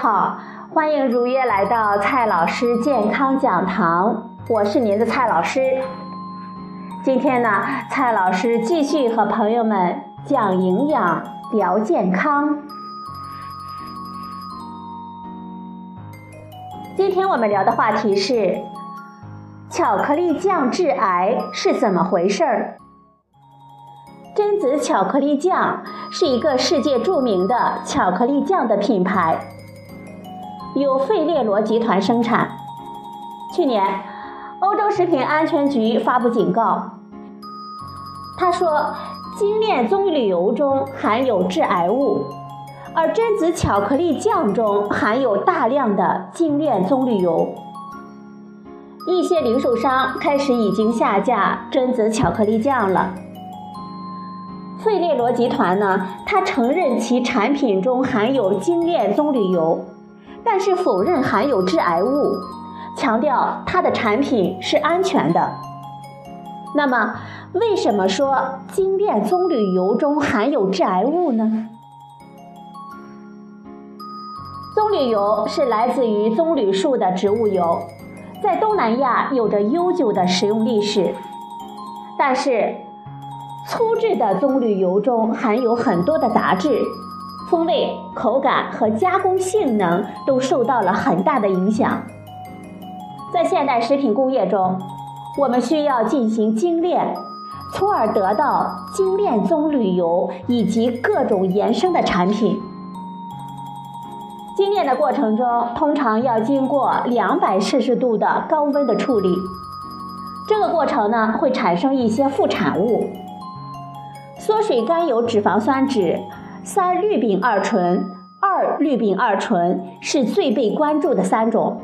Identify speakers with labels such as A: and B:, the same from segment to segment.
A: 好欢迎如约来到蔡老师健康讲堂，我是您的蔡老师。今天呢，蔡老师继续和朋友们讲营养、聊健康。今天我们聊的话题是：巧克力酱致癌是怎么回事儿？榛子巧克力酱是一个世界著名的巧克力酱的品牌。由费列罗集团生产。去年，欧洲食品安全局发布警告，他说精炼棕榈油中含有致癌物，而榛子巧克力酱中含有大量的精炼棕榈油。一些零售商开始已经下架榛子巧克力酱了。费列罗集团呢，他承认其产品中含有精炼棕榈油。但是否认含有致癌物，强调它的产品是安全的。那么，为什么说精炼棕榈油中含有致癌物呢？棕榈油是来自于棕榈树的植物油，在东南亚有着悠久的食用历史。但是，粗制的棕榈油中含有很多的杂质。风味、口感和加工性能都受到了很大的影响。在现代食品工业中，我们需要进行精炼，从而得到精炼棕榈油以及各种衍生的产品。精炼的过程中，通常要经过两百摄氏度的高温的处理。这个过程呢，会产生一些副产物：缩水甘油脂肪酸酯。三氯丙二醇、二氯丙二醇是最被关注的三种。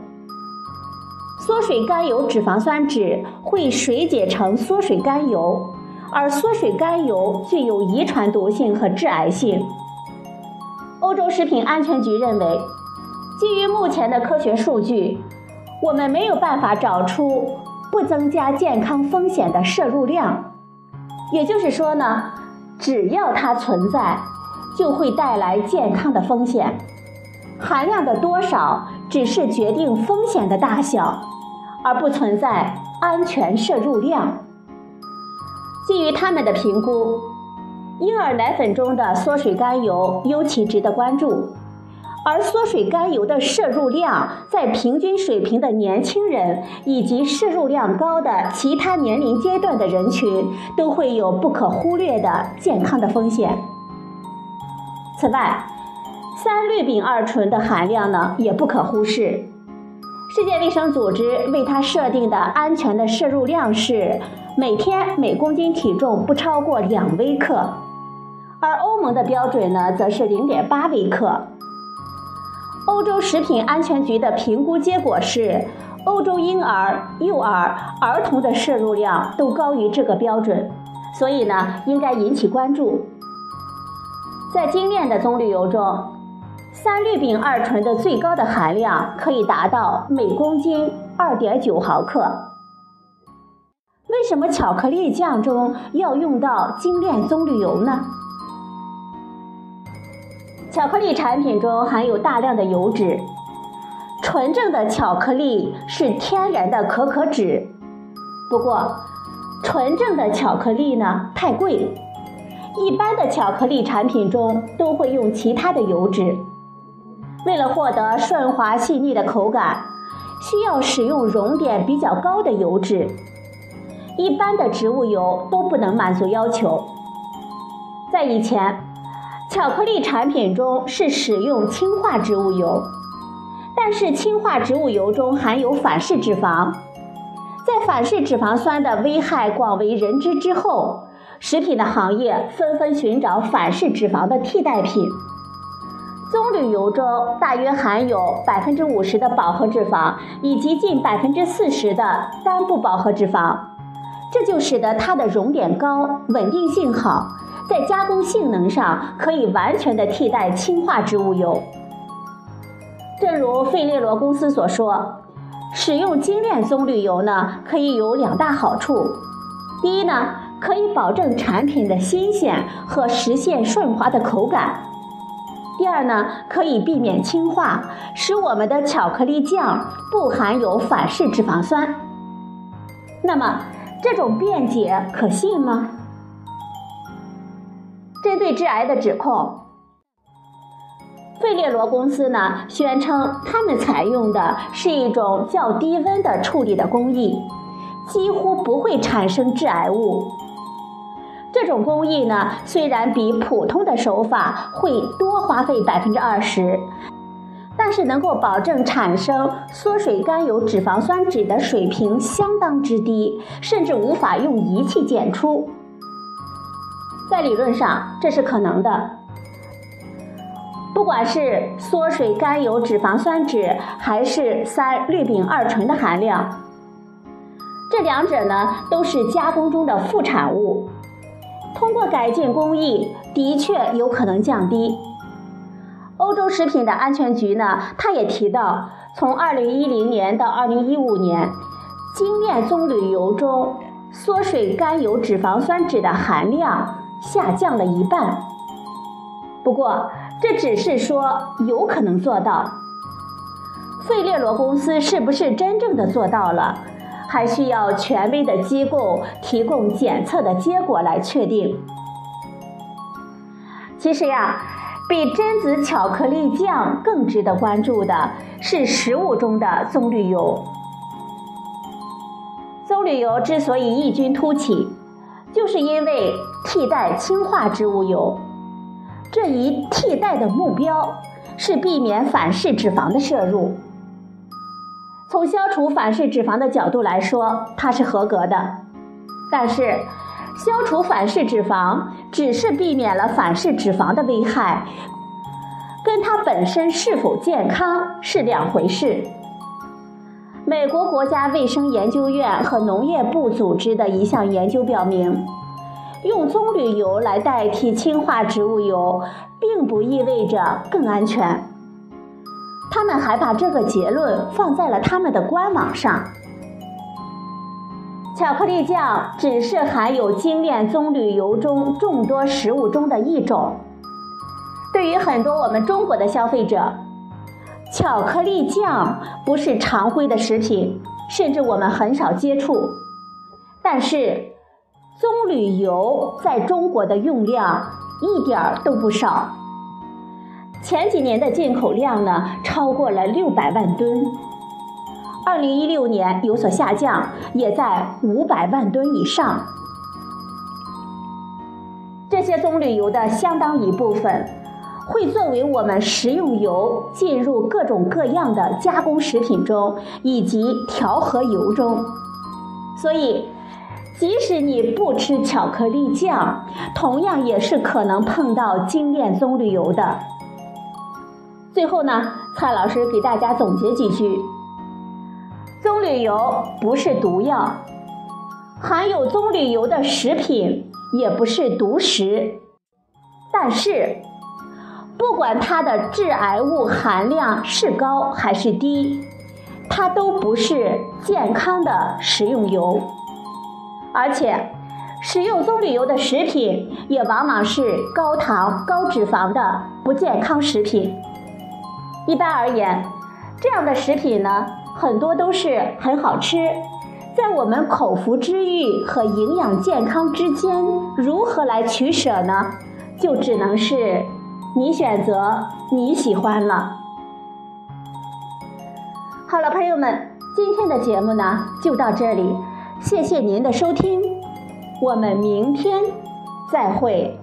A: 缩水甘油脂肪酸酯会水解成缩水甘油，而缩水甘油具有遗传毒性和致癌性。欧洲食品安全局认为，基于目前的科学数据，我们没有办法找出不增加健康风险的摄入量。也就是说呢，只要它存在。就会带来健康的风险，含量的多少只是决定风险的大小，而不存在安全摄入量。基于他们的评估，婴儿奶粉中的缩水甘油尤其值得关注，而缩水甘油的摄入量在平均水平的年轻人以及摄入量高的其他年龄阶段的人群都会有不可忽略的健康的风险。此外，三氯丙二醇的含量呢也不可忽视。世界卫生组织为它设定的安全的摄入量是每天每公斤体重不超过两微克，而欧盟的标准呢则是零点八微克。欧洲食品安全局的评估结果是，欧洲婴儿、幼儿、儿童的摄入量都高于这个标准，所以呢应该引起关注。在精炼的棕榈油中，三氯丙二醇的最高的含量可以达到每公斤二点九毫克。为什么巧克力酱中要用到精炼棕榈油呢？巧克力产品中含有大量的油脂，纯正的巧克力是天然的可可脂。不过，纯正的巧克力呢太贵。一般的巧克力产品中都会用其他的油脂，为了获得顺滑细腻的口感，需要使用熔点比较高的油脂。一般的植物油都不能满足要求。在以前，巧克力产品中是使用氢化植物油，但是氢化植物油中含有反式脂肪，在反式脂肪酸的危害广为人知之后。食品的行业纷纷寻找反式脂肪的替代品。棕榈油中大约含有百分之五十的饱和脂肪，以及近百分之四十的单不饱和脂肪，这就使得它的熔点高、稳定性好，在加工性能上可以完全的替代氢化植物油。正如费列罗公司所说，使用精炼棕榈油呢，可以有两大好处。第一呢。可以保证产品的新鲜和实现顺滑的口感。第二呢，可以避免氢化，使我们的巧克力酱不含有反式脂肪酸。那么，这种辩解可信吗？针对致癌的指控，费列罗公司呢宣称，他们采用的是一种较低温的处理的工艺，几乎不会产生致癌物。这种工艺呢，虽然比普通的手法会多花费百分之二十，但是能够保证产生缩水甘油脂肪酸酯的水平相当之低，甚至无法用仪器检出。在理论上，这是可能的。不管是缩水甘油脂肪酸酯，还是三氯丙二醇的含量，这两者呢，都是加工中的副产物。通过改进工艺，的确有可能降低。欧洲食品的安全局呢，它也提到，从2010年到2015年，精炼棕榈油中缩水甘油脂肪酸酯的含量下降了一半。不过，这只是说有可能做到。费列罗公司是不是真正的做到了？还需要权威的机构提供检测的结果来确定。其实呀，比榛子巧克力酱更值得关注的是食物中的棕榈油。棕榈油之所以异军突起，就是因为替代氢化植物油。这一替代的目标是避免反式脂肪的摄入。从消除反式脂肪的角度来说，它是合格的。但是，消除反式脂肪只是避免了反式脂肪的危害，跟它本身是否健康是两回事。美国国家卫生研究院和农业部组织的一项研究表明，用棕榈油来代替氢化植物油，并不意味着更安全。他们还把这个结论放在了他们的官网上。巧克力酱只是含有精炼棕榈油中众多食物中的一种。对于很多我们中国的消费者，巧克力酱不是常规的食品，甚至我们很少接触。但是，棕榈油在中国的用量一点儿都不少。前几年的进口量呢，超过了六百万吨。二零一六年有所下降，也在五百万吨以上。这些棕榈油的相当一部分，会作为我们食用油进入各种各样的加工食品中，以及调和油中。所以，即使你不吃巧克力酱，同样也是可能碰到精炼棕榈油的。最后呢，蔡老师给大家总结几句：棕榈油不是毒药，含有棕榈油的食品也不是毒食，但是不管它的致癌物含量是高还是低，它都不是健康的食用油，而且食用棕榈油的食品也往往是高糖高脂肪的不健康食品。一般而言，这样的食品呢，很多都是很好吃。在我们口腹之欲和营养健康之间，如何来取舍呢？就只能是你选择你喜欢了。好了，朋友们，今天的节目呢就到这里，谢谢您的收听，我们明天再会。